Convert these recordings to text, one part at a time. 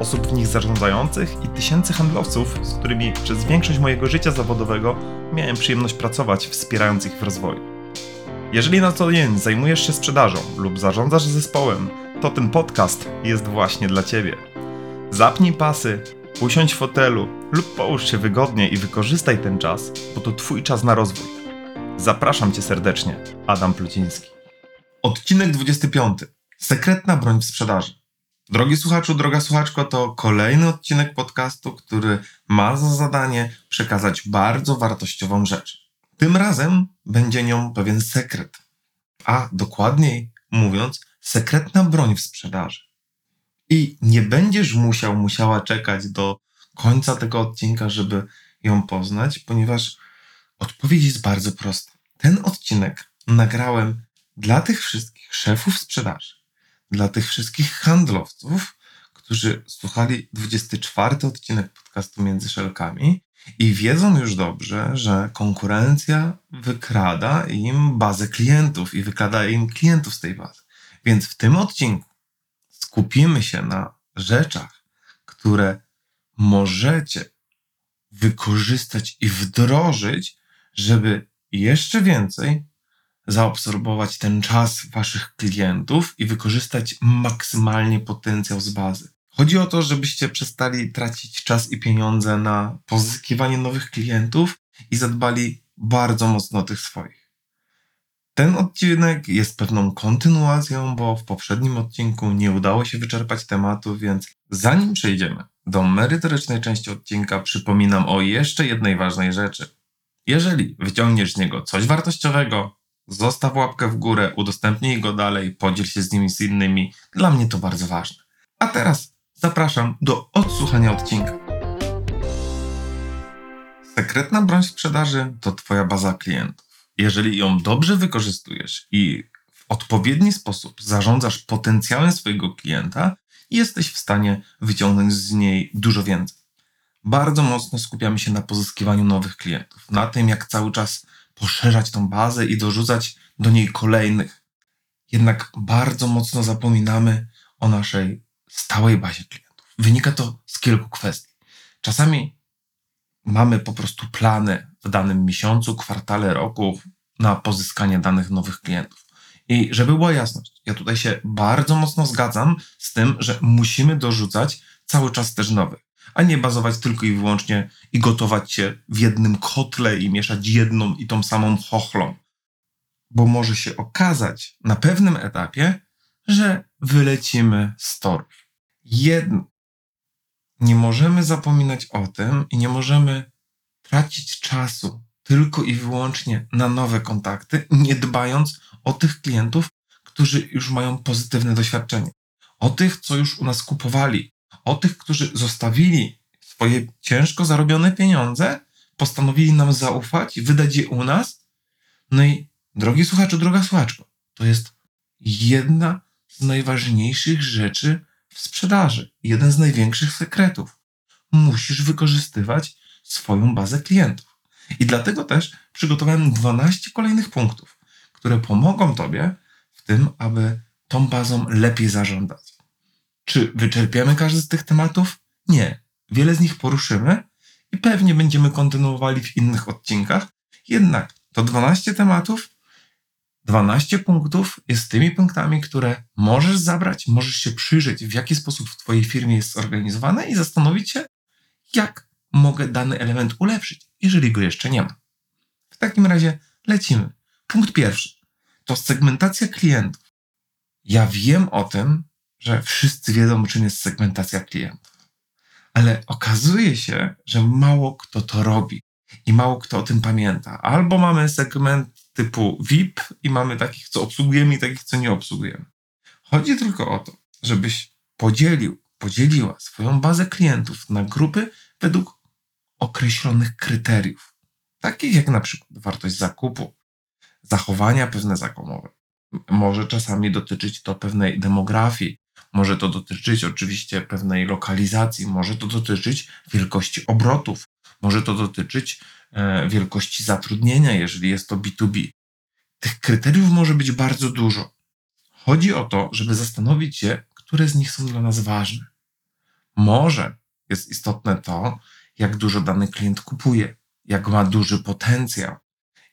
osób w nich zarządzających i tysięcy handlowców, z którymi przez większość mojego życia zawodowego miałem przyjemność pracować, wspierając ich w rozwoju. Jeżeli na co dzień zajmujesz się sprzedażą lub zarządzasz zespołem, to ten podcast jest właśnie dla Ciebie. Zapnij pasy, usiądź w fotelu lub połóż się wygodnie i wykorzystaj ten czas, bo to Twój czas na rozwój. Zapraszam Cię serdecznie, Adam Pluciński. Odcinek 25. Sekretna broń w sprzedaży. Drogi słuchaczu, droga słuchaczko, to kolejny odcinek podcastu, który ma za zadanie przekazać bardzo wartościową rzecz. Tym razem będzie nią pewien sekret, a dokładniej mówiąc, sekretna broń w sprzedaży. I nie będziesz musiał, musiała czekać do końca tego odcinka, żeby ją poznać, ponieważ odpowiedź jest bardzo prosta. Ten odcinek nagrałem dla tych wszystkich szefów sprzedaży, dla tych wszystkich handlowców, którzy słuchali 24 odcinek podcastu Między Szelkami i wiedzą już dobrze, że konkurencja wykrada im bazę klientów i wykrada im klientów z tej bazy. Więc w tym odcinku skupimy się na rzeczach, które możecie wykorzystać i wdrożyć, żeby jeszcze więcej zaabsorbować ten czas waszych klientów i wykorzystać maksymalnie potencjał z bazy. Chodzi o to, żebyście przestali tracić czas i pieniądze na pozyskiwanie nowych klientów i zadbali bardzo mocno o tych swoich. Ten odcinek jest pewną kontynuacją, bo w poprzednim odcinku nie udało się wyczerpać tematu, więc zanim przejdziemy do merytorycznej części odcinka, przypominam o jeszcze jednej ważnej rzeczy. Jeżeli wyciągniesz z niego coś wartościowego, Zostaw łapkę w górę, udostępnij go dalej, podziel się z nimi z innymi. Dla mnie to bardzo ważne. A teraz zapraszam do odsłuchania odcinka. Sekretna broń sprzedaży to Twoja baza klientów. Jeżeli ją dobrze wykorzystujesz i w odpowiedni sposób zarządzasz potencjałem swojego klienta, jesteś w stanie wyciągnąć z niej dużo więcej. Bardzo mocno skupiamy się na pozyskiwaniu nowych klientów, na tym, jak cały czas poszerzać tą bazę i dorzucać do niej kolejnych. Jednak bardzo mocno zapominamy o naszej stałej bazie klientów. Wynika to z kilku kwestii. Czasami mamy po prostu plany w danym miesiącu, kwartale, roku na pozyskanie danych nowych klientów. I żeby była jasność, ja tutaj się bardzo mocno zgadzam z tym, że musimy dorzucać cały czas też nowych a nie bazować tylko i wyłącznie i gotować się w jednym kotle i mieszać jedną i tą samą chochlą. Bo może się okazać na pewnym etapie, że wylecimy z torów. Jedno. Nie możemy zapominać o tym i nie możemy tracić czasu tylko i wyłącznie na nowe kontakty, nie dbając o tych klientów, którzy już mają pozytywne doświadczenie. O tych, co już u nas kupowali, o tych, którzy zostawili swoje ciężko zarobione pieniądze, postanowili nam zaufać, wydać je u nas. No i drogi słuchaczu, droga słuchaczko, to jest jedna z najważniejszych rzeczy w sprzedaży, jeden z największych sekretów. Musisz wykorzystywać swoją bazę klientów. I dlatego też przygotowałem 12 kolejnych punktów, które pomogą Tobie w tym, aby tą bazą lepiej zarządzać. Czy wyczerpiemy każdy z tych tematów? Nie. Wiele z nich poruszymy i pewnie będziemy kontynuowali w innych odcinkach. Jednak to 12 tematów, 12 punktów jest tymi punktami, które możesz zabrać, możesz się przyjrzeć, w jaki sposób w Twojej firmie jest zorganizowane i zastanowić się, jak mogę dany element ulepszyć, jeżeli go jeszcze nie ma. W takim razie lecimy. Punkt pierwszy to segmentacja klientów. Ja wiem o tym, że wszyscy wiedzą, czym jest segmentacja klientów. Ale okazuje się, że mało kto to robi i mało kto o tym pamięta. Albo mamy segment typu VIP i mamy takich, co obsługujemy i takich, co nie obsługujemy. Chodzi tylko o to, żebyś podzielił, podzieliła swoją bazę klientów na grupy według określonych kryteriów. Takich jak na przykład wartość zakupu, zachowania pewne zakomowe. Może czasami dotyczyć to pewnej demografii, może to dotyczyć oczywiście pewnej lokalizacji, może to dotyczyć wielkości obrotów, może to dotyczyć e, wielkości zatrudnienia, jeżeli jest to B2B. Tych kryteriów może być bardzo dużo. Chodzi o to, żeby zastanowić się, które z nich są dla nas ważne. Może jest istotne to, jak dużo dany klient kupuje, jak ma duży potencjał,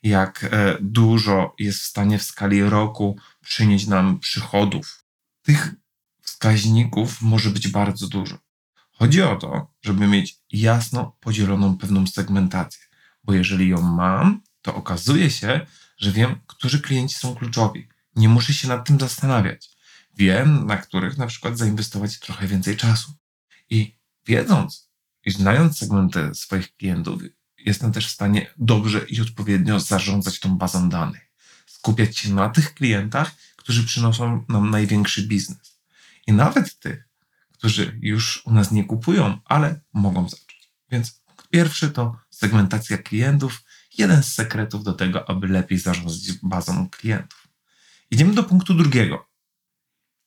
jak e, dużo jest w stanie w skali roku przynieść nam przychodów. Tych wskaźników może być bardzo dużo. Chodzi o to, żeby mieć jasno podzieloną pewną segmentację, bo jeżeli ją mam, to okazuje się, że wiem, którzy klienci są kluczowi. Nie muszę się nad tym zastanawiać. Wiem, na których na przykład zainwestować trochę więcej czasu. I wiedząc i znając segmenty swoich klientów, jestem też w stanie dobrze i odpowiednio zarządzać tą bazą danych. Skupiać się na tych klientach, którzy przynoszą nam największy biznes. I nawet tych, którzy już u nas nie kupują, ale mogą zacząć. Więc pierwszy to segmentacja klientów, jeden z sekretów do tego, aby lepiej zarządzać bazą klientów. Idziemy do punktu drugiego.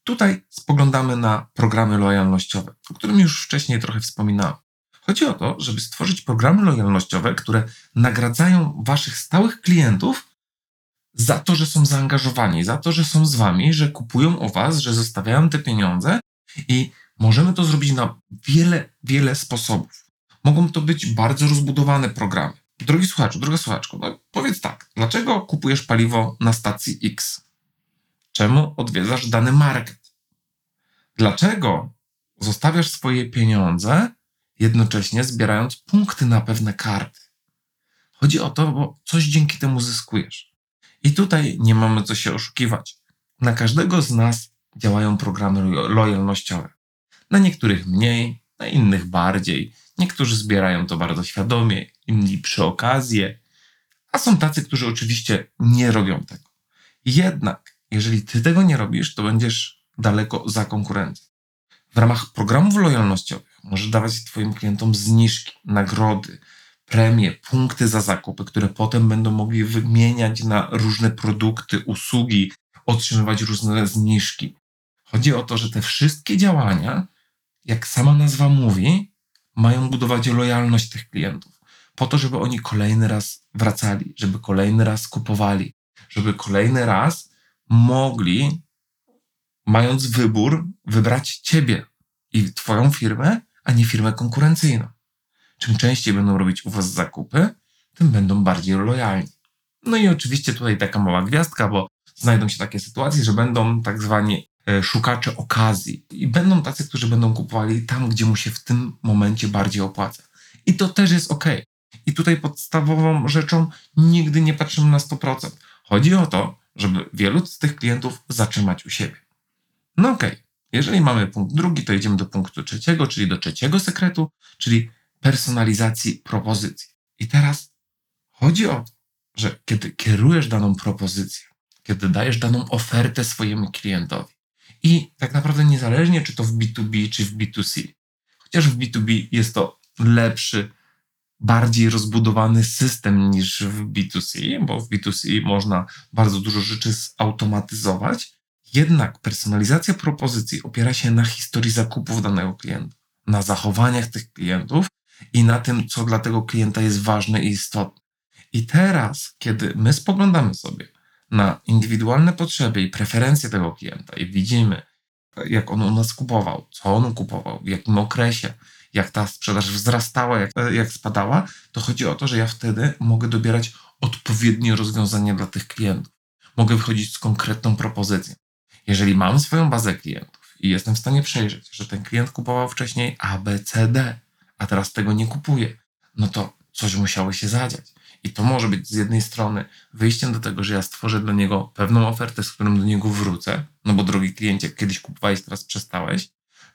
Tutaj spoglądamy na programy lojalnościowe, o którym już wcześniej trochę wspominałem. Chodzi o to, żeby stworzyć programy lojalnościowe, które nagradzają waszych stałych klientów za to, że są zaangażowani, za to, że są z wami, że kupują u was, że zostawiają te pieniądze i możemy to zrobić na wiele, wiele sposobów. Mogą to być bardzo rozbudowane programy. Drogi słuchaczu, droga słuchaczko, no powiedz tak, dlaczego kupujesz paliwo na stacji X? Czemu odwiedzasz dany market? Dlaczego zostawiasz swoje pieniądze, jednocześnie zbierając punkty na pewne karty? Chodzi o to, bo coś dzięki temu zyskujesz. I tutaj nie mamy co się oszukiwać. Na każdego z nas działają programy lojalnościowe. Na niektórych mniej, na innych bardziej. Niektórzy zbierają to bardzo świadomie, inni przy okazji, a są tacy, którzy oczywiście nie robią tego. Jednak, jeżeli ty tego nie robisz, to będziesz daleko za konkurencją. W ramach programów lojalnościowych możesz dawać Twoim klientom zniżki, nagrody, premie, punkty za zakupy, które potem będą mogli wymieniać na różne produkty, usługi, otrzymywać różne zniżki. Chodzi o to, że te wszystkie działania, jak sama nazwa mówi, mają budować lojalność tych klientów. Po to, żeby oni kolejny raz wracali, żeby kolejny raz kupowali, żeby kolejny raz mogli, mając wybór, wybrać Ciebie i Twoją firmę, a nie firmę konkurencyjną. Czym częściej będą robić u Was zakupy, tym będą bardziej lojalni. No i oczywiście tutaj taka mała gwiazdka, bo znajdą się takie sytuacje, że będą tak zwani e, szukacze okazji i będą tacy, którzy będą kupowali tam, gdzie mu się w tym momencie bardziej opłaca. I to też jest ok. I tutaj podstawową rzeczą nigdy nie patrzymy na 100%. Chodzi o to, żeby wielu z tych klientów zatrzymać u siebie. No okej, okay. jeżeli mamy punkt drugi, to idziemy do punktu trzeciego, czyli do trzeciego sekretu, czyli personalizacji propozycji. I teraz chodzi o to, że kiedy kierujesz daną propozycję, kiedy dajesz daną ofertę swojemu klientowi i tak naprawdę niezależnie czy to w B2B czy w B2C, chociaż w B2B jest to lepszy, bardziej rozbudowany system niż w B2C, bo w B2C można bardzo dużo rzeczy zautomatyzować, jednak personalizacja propozycji opiera się na historii zakupów danego klienta, na zachowaniach tych klientów i na tym, co dla tego klienta jest ważne i istotne. I teraz, kiedy my spoglądamy sobie na indywidualne potrzeby i preferencje tego klienta i widzimy, jak on u nas kupował, co on kupował, w jakim okresie, jak ta sprzedaż wzrastała, jak, jak spadała, to chodzi o to, że ja wtedy mogę dobierać odpowiednie rozwiązanie dla tych klientów. Mogę wychodzić z konkretną propozycją. Jeżeli mam swoją bazę klientów i jestem w stanie przejrzeć, że ten klient kupował wcześniej A, B, C, D, a teraz tego nie kupuje, no to coś musiało się zadziać. I to może być z jednej strony wyjściem do tego, że ja stworzę dla niego pewną ofertę, z którą do niego wrócę, no bo drogi kliencie, kiedyś kupowałeś, teraz przestałeś,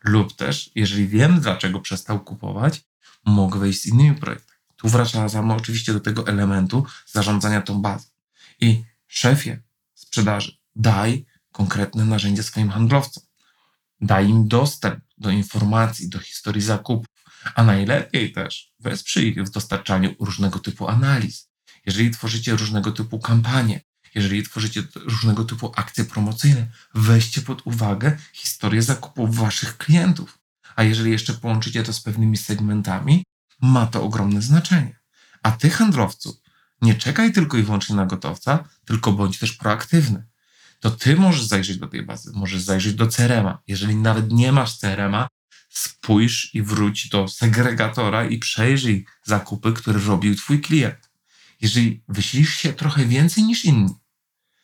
lub też, jeżeli wiem, dlaczego przestał kupować, mogę wejść z innymi projektami. Tu wracamy oczywiście do tego elementu zarządzania tą bazą. I szefie sprzedaży, daj konkretne narzędzia swoim handlowcom. Daj im dostęp do informacji, do historii zakupów, a najlepiej też wesprzyj ich w dostarczaniu różnego typu analiz. Jeżeli tworzycie różnego typu kampanie, Jeżeli tworzycie różnego typu akcje promocyjne, weźcie pod uwagę historię zakupów waszych klientów. A jeżeli jeszcze połączycie to z pewnymi segmentami, ma to ogromne znaczenie. A ty, handlowcu, nie czekaj tylko i wyłącznie na gotowca, tylko bądź też proaktywny. To ty możesz zajrzeć do tej bazy, możesz zajrzeć do CRM-a. Jeżeli nawet nie masz CRM-a, spójrz i wróć do segregatora i przejrzyj zakupy, które robił twój klient. Jeżeli wyślisz się trochę więcej niż inni,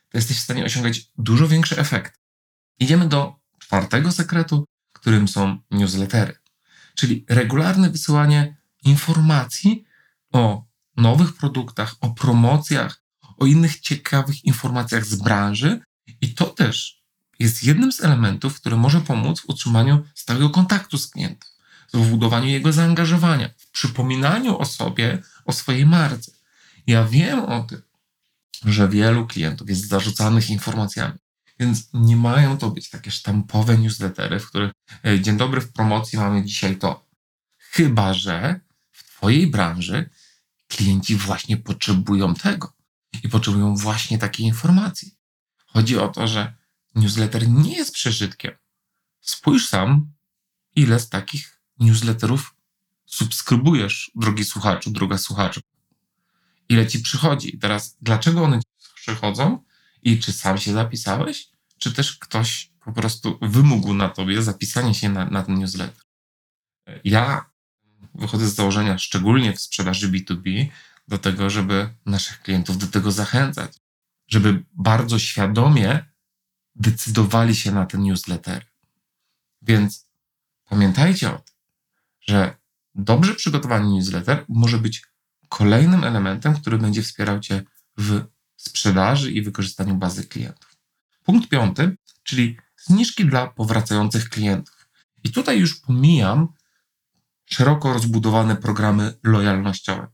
to jesteś w stanie osiągać dużo większy efekt. Idziemy do czwartego sekretu, którym są newslettery, czyli regularne wysyłanie informacji o nowych produktach, o promocjach, o innych ciekawych informacjach z branży. I to też jest jednym z elementów, który może pomóc w utrzymaniu stałego kontaktu z klientem, w budowaniu jego zaangażowania, w przypominaniu o sobie, o swojej marce. Ja wiem o tym, że wielu klientów jest zarzucanych informacjami, więc nie mają to być takie sztampowe newslettery, w których e, dzień dobry, w promocji mamy dzisiaj to. Chyba, że w Twojej branży klienci właśnie potrzebują tego i potrzebują właśnie takiej informacji. Chodzi o to, że newsletter nie jest przeżytkiem. Spójrz sam, ile z takich newsletterów subskrybujesz, drogi słuchaczu, droga słuchaczu. Ile ci przychodzi. Teraz, dlaczego one ci przychodzą i czy sam się zapisałeś, czy też ktoś po prostu wymógł na tobie zapisanie się na, na ten newsletter. Ja wychodzę z założenia, szczególnie w sprzedaży B2B, do tego, żeby naszych klientów do tego zachęcać, żeby bardzo świadomie decydowali się na ten newsletter. Więc pamiętajcie o tym, że dobrze przygotowany newsletter może być kolejnym elementem, który będzie wspierał Cię w sprzedaży i wykorzystaniu bazy klientów. Punkt piąty, czyli zniżki dla powracających klientów. I tutaj już pomijam szeroko rozbudowane programy lojalnościowe.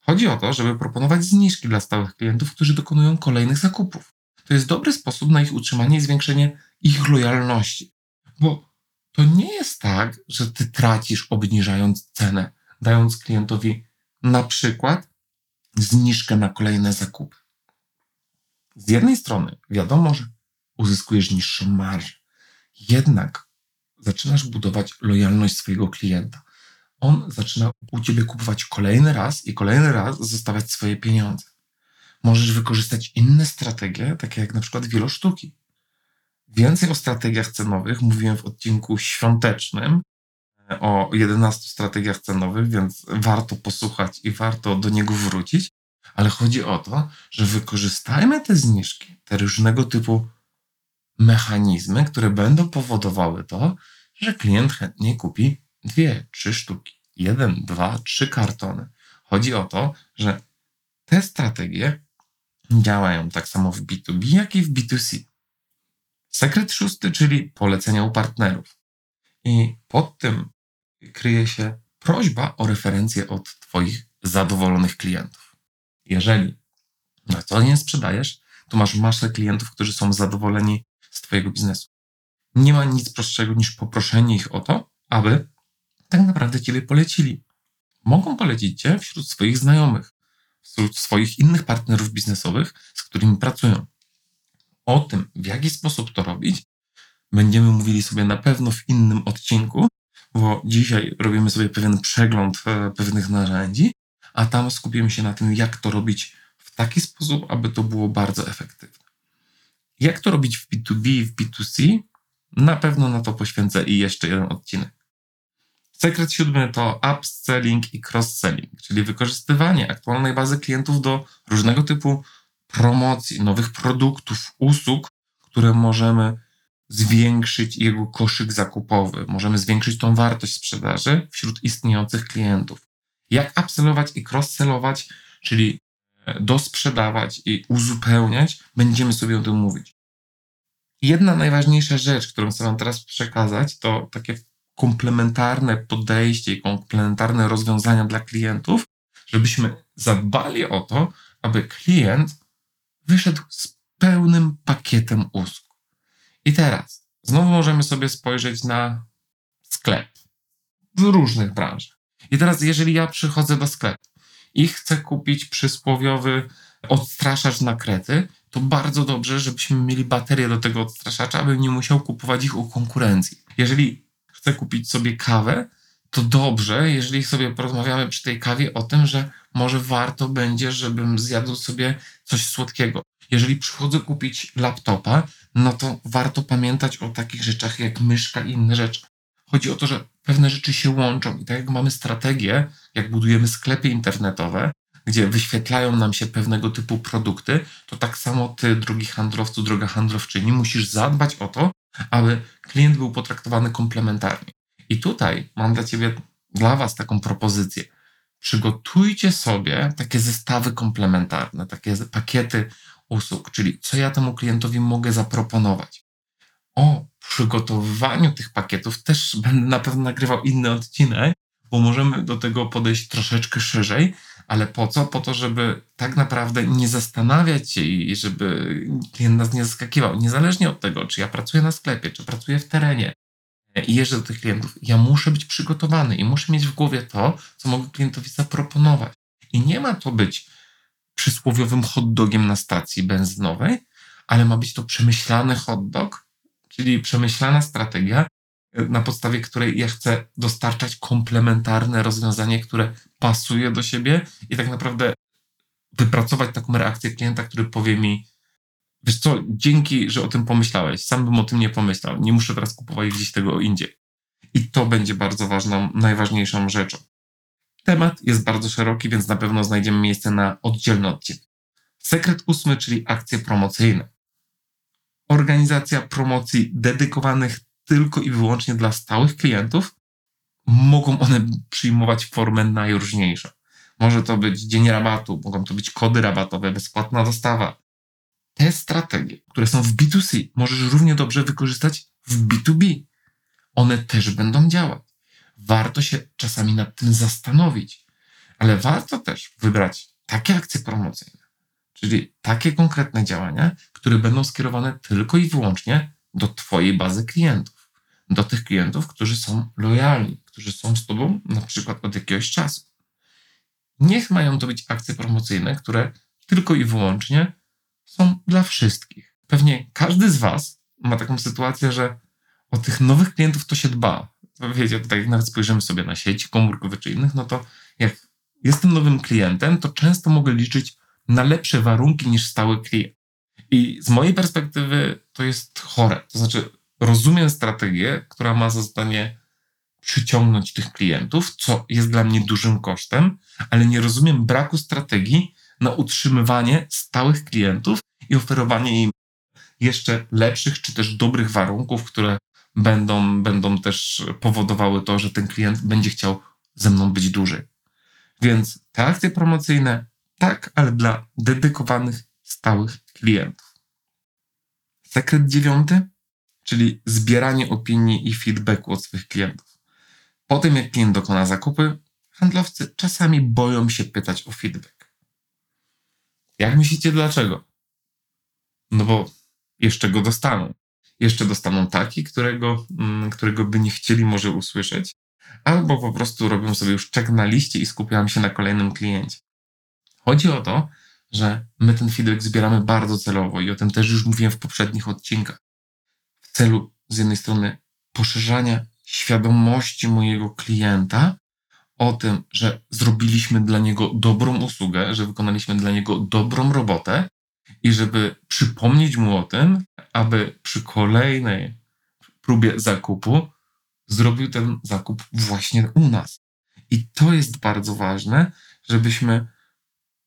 Chodzi o to, żeby proponować zniżki dla stałych klientów, którzy dokonują kolejnych zakupów. To jest dobry sposób na ich utrzymanie i zwiększenie ich lojalności. Bo to nie jest tak, że ty tracisz obniżając cenę, dając klientowi na przykład zniżkę na kolejne zakupy. Z jednej strony wiadomo, że uzyskujesz niższą marżę, jednak zaczynasz budować lojalność swojego klienta. On zaczyna u ciebie kupować kolejny raz i kolejny raz zostawiać swoje pieniądze. Możesz wykorzystać inne strategie, takie jak na przykład wielosztuki. Więcej o strategiach cenowych mówiłem w odcinku świątecznym, o 11 strategiach cenowych, więc warto posłuchać i warto do niego wrócić. Ale chodzi o to, że wykorzystajmy te zniżki, te różnego typu mechanizmy, które będą powodowały to, że klient chętnie kupi dwie, trzy sztuki, jeden, dwa, trzy kartony. Chodzi o to, że te strategie działają tak samo w B2B, jak i w B2C. Sekret szósty, czyli polecenia u partnerów. I pod tym kryje się prośba o referencję od Twoich zadowolonych klientów. Jeżeli na co nie sprzedajesz, to masz masę klientów, którzy są zadowoleni z Twojego biznesu. Nie ma nic prostszego niż poproszenie ich o to, aby tak naprawdę Ciebie polecili. Mogą polecić Cię wśród swoich znajomych, wśród swoich innych partnerów biznesowych, z którymi pracują. O tym, w jaki sposób to robić, będziemy mówili sobie na pewno w innym odcinku, bo dzisiaj robimy sobie pewien przegląd e, pewnych narzędzi, a tam skupimy się na tym, jak to robić w taki sposób, aby to było bardzo efektywne. Jak to robić w B2B i w B2C? Na pewno na to poświęcę i jeszcze jeden odcinek. Sekret siódmy to upselling i cross-selling, czyli wykorzystywanie aktualnej bazy klientów do różnego typu promocji, nowych produktów, usług, które możemy zwiększyć jego koszyk zakupowy, możemy zwiększyć tą wartość sprzedaży wśród istniejących klientów. Jak upsellować i cross-sellować, czyli e, dosprzedawać i uzupełniać, będziemy sobie o tym mówić. Jedna najważniejsza rzecz, którą chcę Wam teraz przekazać, to takie komplementarne podejście i komplementarne rozwiązania dla klientów, żebyśmy zadbali o to, aby klient wyszedł z pełnym pakietem usług. I teraz znowu możemy sobie spojrzeć na sklep w różnych branżach. I teraz, jeżeli ja przychodzę do sklepu i chcę kupić przysłowiowy odstraszacz na krety, to bardzo dobrze, żebyśmy mieli baterię do tego odstraszacza, abym nie musiał kupować ich u konkurencji. Jeżeli chcę kupić sobie kawę, to dobrze, jeżeli sobie porozmawiamy przy tej kawie o tym, że może warto będzie, żebym zjadł sobie coś słodkiego. Jeżeli przychodzę kupić laptopa, no to warto pamiętać o takich rzeczach jak myszka i inne rzeczy. Chodzi o to, że pewne rzeczy się łączą i tak jak mamy strategię, jak budujemy sklepy internetowe, gdzie wyświetlają nam się pewnego typu produkty, to tak samo ty, drogi handlowcu, droga handlowczyni, musisz zadbać o to, aby klient był potraktowany komplementarnie. I tutaj mam dla ciebie, dla was taką propozycję. Przygotujcie sobie takie zestawy komplementarne, takie pakiety usług, czyli co ja temu klientowi mogę zaproponować. O przygotowywaniu tych pakietów też będę na pewno nagrywał inny odcinek, bo możemy do tego podejść troszeczkę szerzej, ale po co? Po to, żeby tak naprawdę nie zastanawiać się i żeby klient nas nie zaskakiwał. Niezależnie od tego, czy ja pracuję na sklepie, czy pracuję w terenie i jeżdżę do tych klientów, ja muszę być przygotowany i muszę mieć w głowie to, co mogę klientowi zaproponować. I nie ma to być przysłowiowym hot dogiem na stacji benzynowej, ale ma być to przemyślany hot dog, czyli przemyślana strategia, na podstawie której ja chcę dostarczać komplementarne rozwiązanie, które pasuje do siebie i tak naprawdę wypracować taką reakcję klienta, który powie mi, wiesz co, dzięki, że o tym pomyślałeś, sam bym o tym nie pomyślał, nie muszę teraz kupować gdzieś tego indziej. I to będzie bardzo ważną, najważniejszą rzeczą. Temat jest bardzo szeroki, więc na pewno znajdziemy miejsce na oddzielny odcinek. Sekret ósmy, czyli akcje promocyjne. Organizacja promocji dedykowanych tylko i wyłącznie dla stałych klientów, mogą one przyjmować formę najróżniejszą. Może to być dzień rabatu, mogą to być kody rabatowe, bezpłatna dostawa. Te strategie, które są w B2C, możesz równie dobrze wykorzystać w B2B. One też będą działać. Warto się czasami nad tym zastanowić, ale warto też wybrać takie akcje promocyjne, czyli takie konkretne działania, które będą skierowane tylko i wyłącznie do Twojej bazy klientów do tych klientów, którzy są lojalni, którzy są z Tobą na przykład od jakiegoś czasu. Niech mają to być akcje promocyjne, które tylko i wyłącznie są dla wszystkich. Pewnie każdy z Was ma taką sytuację, że o tych nowych klientów to się dba. Wiecie, jak nawet spojrzymy sobie na sieci komórkowe czy innych, no to jak jestem nowym klientem, to często mogę liczyć na lepsze warunki niż stały klient. I z mojej perspektywy to jest chore. To znaczy, rozumiem strategię, która ma za zadanie przyciągnąć tych klientów, co jest dla mnie dużym kosztem, ale nie rozumiem braku strategii na utrzymywanie stałych klientów i oferowanie im jeszcze lepszych czy też dobrych warunków, które będą, będą też powodowały to, że ten klient będzie chciał ze mną być dłużej. Więc te akcje promocyjne, tak, ale dla dedykowanych, stałych klientów. Sekret dziewiąty czyli zbieranie opinii i feedbacku od swoich klientów. Po tym, jak klient dokona zakupy, handlowcy czasami boją się pytać o feedback. Jak myślicie dlaczego? No bo jeszcze go dostaną. Jeszcze dostaną taki, którego, mm, którego by nie chcieli może usłyszeć, albo po prostu robią sobie już czek na liście i skupiają się na kolejnym kliencie. Chodzi o to, że my ten feedback zbieramy bardzo celowo i o tym też już mówiłem w poprzednich odcinkach celu z jednej strony poszerzania świadomości mojego klienta o tym, że zrobiliśmy dla niego dobrą usługę, że wykonaliśmy dla niego dobrą robotę i żeby przypomnieć mu o tym, aby przy kolejnej próbie zakupu zrobił ten zakup właśnie u nas. I to jest bardzo ważne, żebyśmy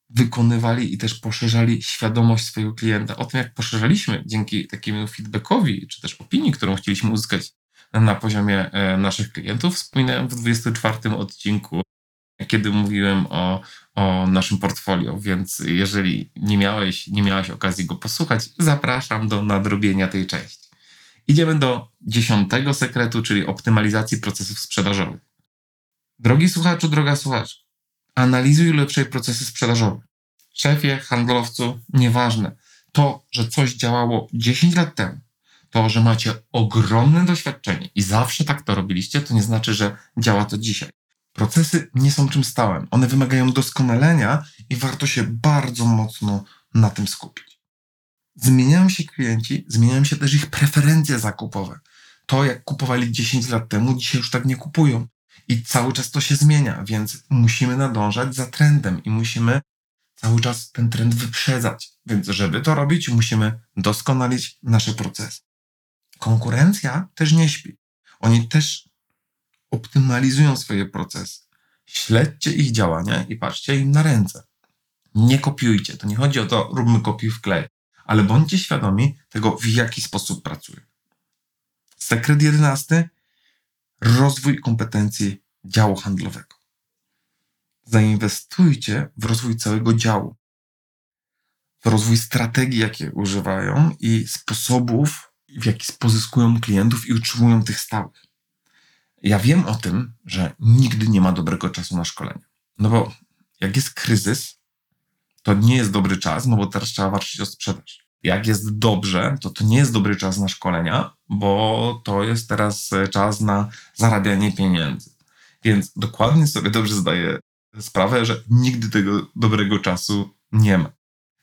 wykonywali i też poszerzali świadomość swojego klienta. O tym, jak poszerzaliśmy dzięki takiemu feedbackowi, czy też opinii, którą chcieliśmy uzyskać na poziomie e, naszych klientów, wspominałem w 24 odcinku, kiedy mówiłem o, o naszym portfolio, więc jeżeli nie miałeś, nie miałaś okazji go posłuchać, zapraszam do nadrobienia tej części. Idziemy do dziesiątego sekretu, czyli optymalizacji procesów sprzedażowych. Drogi słuchaczu, droga słuchacz, Analizuj lepsze procesy sprzedażowe. Szefie, handlowcu, nieważne. To, że coś działało 10 lat temu, to, że macie ogromne doświadczenie i zawsze tak to robiliście, to nie znaczy, że działa to dzisiaj. Procesy nie są czym stałym. One wymagają doskonalenia i warto się bardzo mocno na tym skupić. zmieniają się klienci, zmieniają się też ich preferencje zakupowe. To, jak kupowali 10 lat temu, dzisiaj już tak nie kupują. I cały czas to się zmienia, więc musimy nadążać za trendem i musimy cały czas ten trend wyprzedzać. Więc, żeby to robić, musimy doskonalić nasze procesy. Konkurencja też nie śpi. Oni też optymalizują swoje procesy. Śledźcie ich działania i patrzcie im na ręce. Nie kopiujcie. To nie chodzi o to, róbmy kopiuj w klej, ale bądźcie świadomi tego, w jaki sposób pracują. Sekret jedenasty. Rozwój kompetencji działu handlowego. Zainwestujcie w rozwój całego działu, w rozwój strategii, jakie używają i sposobów, w jaki pozyskują klientów i utrzymują tych stałych. Ja wiem o tym, że nigdy nie ma dobrego czasu na szkolenie. No bo jak jest kryzys, to nie jest dobry czas, no bo teraz trzeba walczyć o sprzedaż. Jak jest dobrze, to to nie jest dobry czas na szkolenia, bo to jest teraz czas na zarabianie pieniędzy. Więc dokładnie sobie dobrze zdaję sprawę, że nigdy tego dobrego czasu nie ma.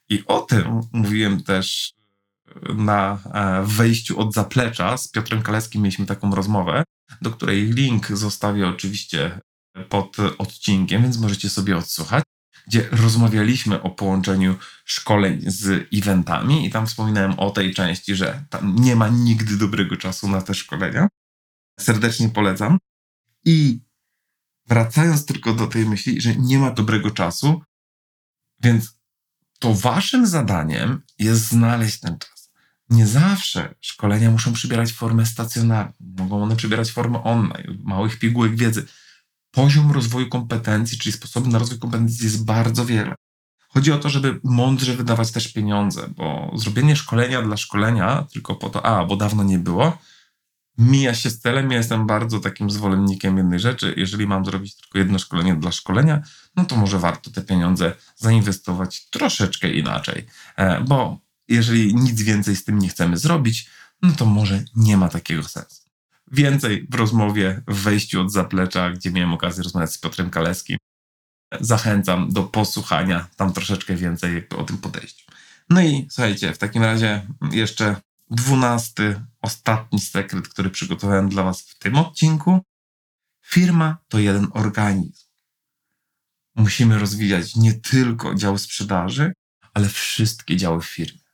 I o tym mówiłem też na e, wejściu od zaplecza. Z Piotrem Kaleskim mieliśmy taką rozmowę, do której link zostawię oczywiście pod odcinkiem, więc możecie sobie odsłuchać, gdzie rozmawialiśmy o połączeniu szkoleń z eventami i tam wspominałem o tej części, że tam nie ma nigdy dobrego czasu na te szkolenia. Serdecznie polecam. I wracając tylko do tej myśli, że nie ma dobrego czasu, więc to waszym zadaniem jest znaleźć ten czas nie zawsze szkolenia muszą przybierać formę stacjonarną. Mogą one przybierać formę online, małych pigułek wiedzy. Poziom rozwoju kompetencji, czyli sposoby na rozwój kompetencji jest bardzo wiele. Chodzi o to, żeby mądrze wydawać też pieniądze, bo zrobienie szkolenia dla szkolenia tylko po to, a, bo dawno nie było, mija się z celem. Ja jestem bardzo takim zwolennikiem jednej rzeczy. Jeżeli mam zrobić tylko jedno szkolenie dla szkolenia, no to może warto te pieniądze zainwestować troszeczkę inaczej, e, bo jeżeli nic więcej z tym nie chcemy zrobić, no to może nie ma takiego sensu. Więcej w rozmowie w wejściu od zaplecza, gdzie miałem okazję rozmawiać z Piotrem Kaleskim. Zachęcam do posłuchania tam troszeczkę więcej o tym podejściu. No i słuchajcie, w takim razie jeszcze dwunasty, ostatni sekret, który przygotowałem dla Was w tym odcinku. Firma to jeden organizm. Musimy rozwijać nie tylko dział sprzedaży, ale wszystkie działy w firmie.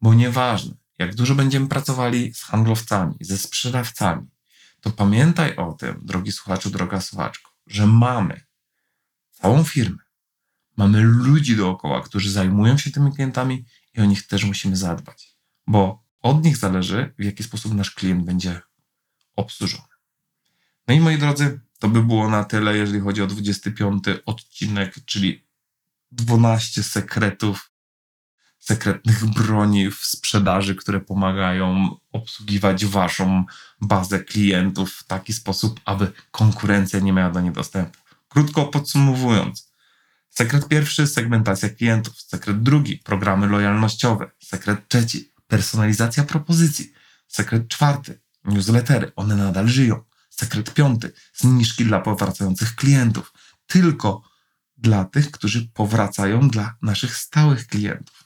Bo nieważne, jak dużo będziemy pracowali z handlowcami, ze sprzedawcami, to pamiętaj o tym, drogi słuchaczu, droga słuchaczko, że mamy całą firmę, mamy ludzi dookoła, którzy zajmują się tymi klientami i o nich też musimy zadbać, bo od nich zależy, w jaki sposób nasz klient będzie obsłużony. No i moi drodzy, to by było na tyle, jeżeli chodzi o 25 odcinek, czyli 12 sekretów sekretnych broni w sprzedaży, które pomagają obsługiwać waszą bazę klientów w taki sposób, aby konkurencja nie miała do niej dostępu. Krótko podsumowując, sekret pierwszy segmentacja klientów, sekret drugi programy lojalnościowe, sekret trzeci personalizacja propozycji, sekret czwarty newslettery, one nadal żyją. Sekret piąty zniżki dla powracających klientów, tylko dla tych, którzy powracają dla naszych stałych klientów.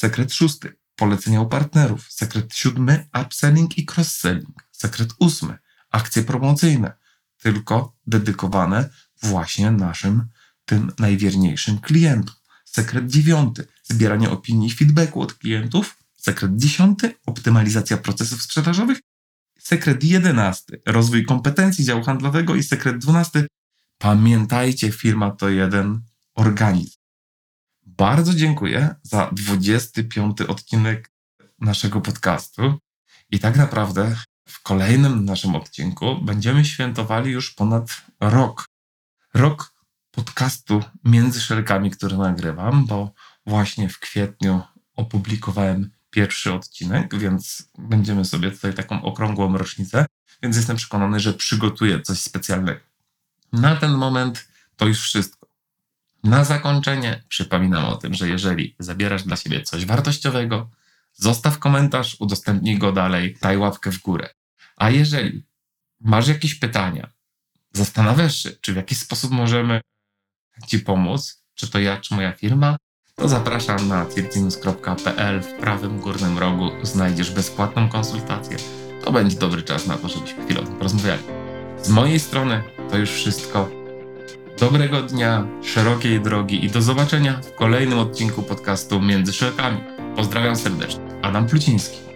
Sekret szósty. Polecenia u partnerów. Sekret siódmy. Upselling i cross-selling. Sekret ósmy. Akcje promocyjne. Tylko dedykowane właśnie naszym tym najwierniejszym klientom. Sekret dziewiąty. Zbieranie opinii i feedbacku od klientów. Sekret dziesiąty. Optymalizacja procesów sprzedażowych. Sekret jedenasty. Rozwój kompetencji działu handlowego. I sekret dwunasty. Pamiętajcie, firma to jeden organizm bardzo dziękuję za 25 odcinek naszego podcastu. I tak naprawdę w kolejnym naszym odcinku będziemy świętowali już ponad rok. Rok podcastu między szelkami, który nagrywam, bo właśnie w kwietniu opublikowałem pierwszy odcinek, więc będziemy sobie tutaj taką okrągłą rocznicę, więc jestem przekonany, że przygotuję coś specjalnego. Na ten moment to już wszystko. Na zakończenie przypominam o tym, że jeżeli zabierasz dla siebie coś wartościowego, zostaw komentarz, udostępnij go dalej, daj łapkę w górę. A jeżeli masz jakieś pytania, zastanawiasz się, czy w jakiś sposób możemy Ci pomóc, czy to ja, czy moja firma, to zapraszam na tirtinus.pl. W prawym górnym rogu znajdziesz bezpłatną konsultację. To będzie dobry czas na to, żebyśmy chwilę o tym porozmawiali. Z mojej strony to już wszystko. Dobrego dnia, szerokiej drogi i do zobaczenia w kolejnym odcinku podcastu Między Szerokami. Pozdrawiam serdecznie. Adam Pluciński.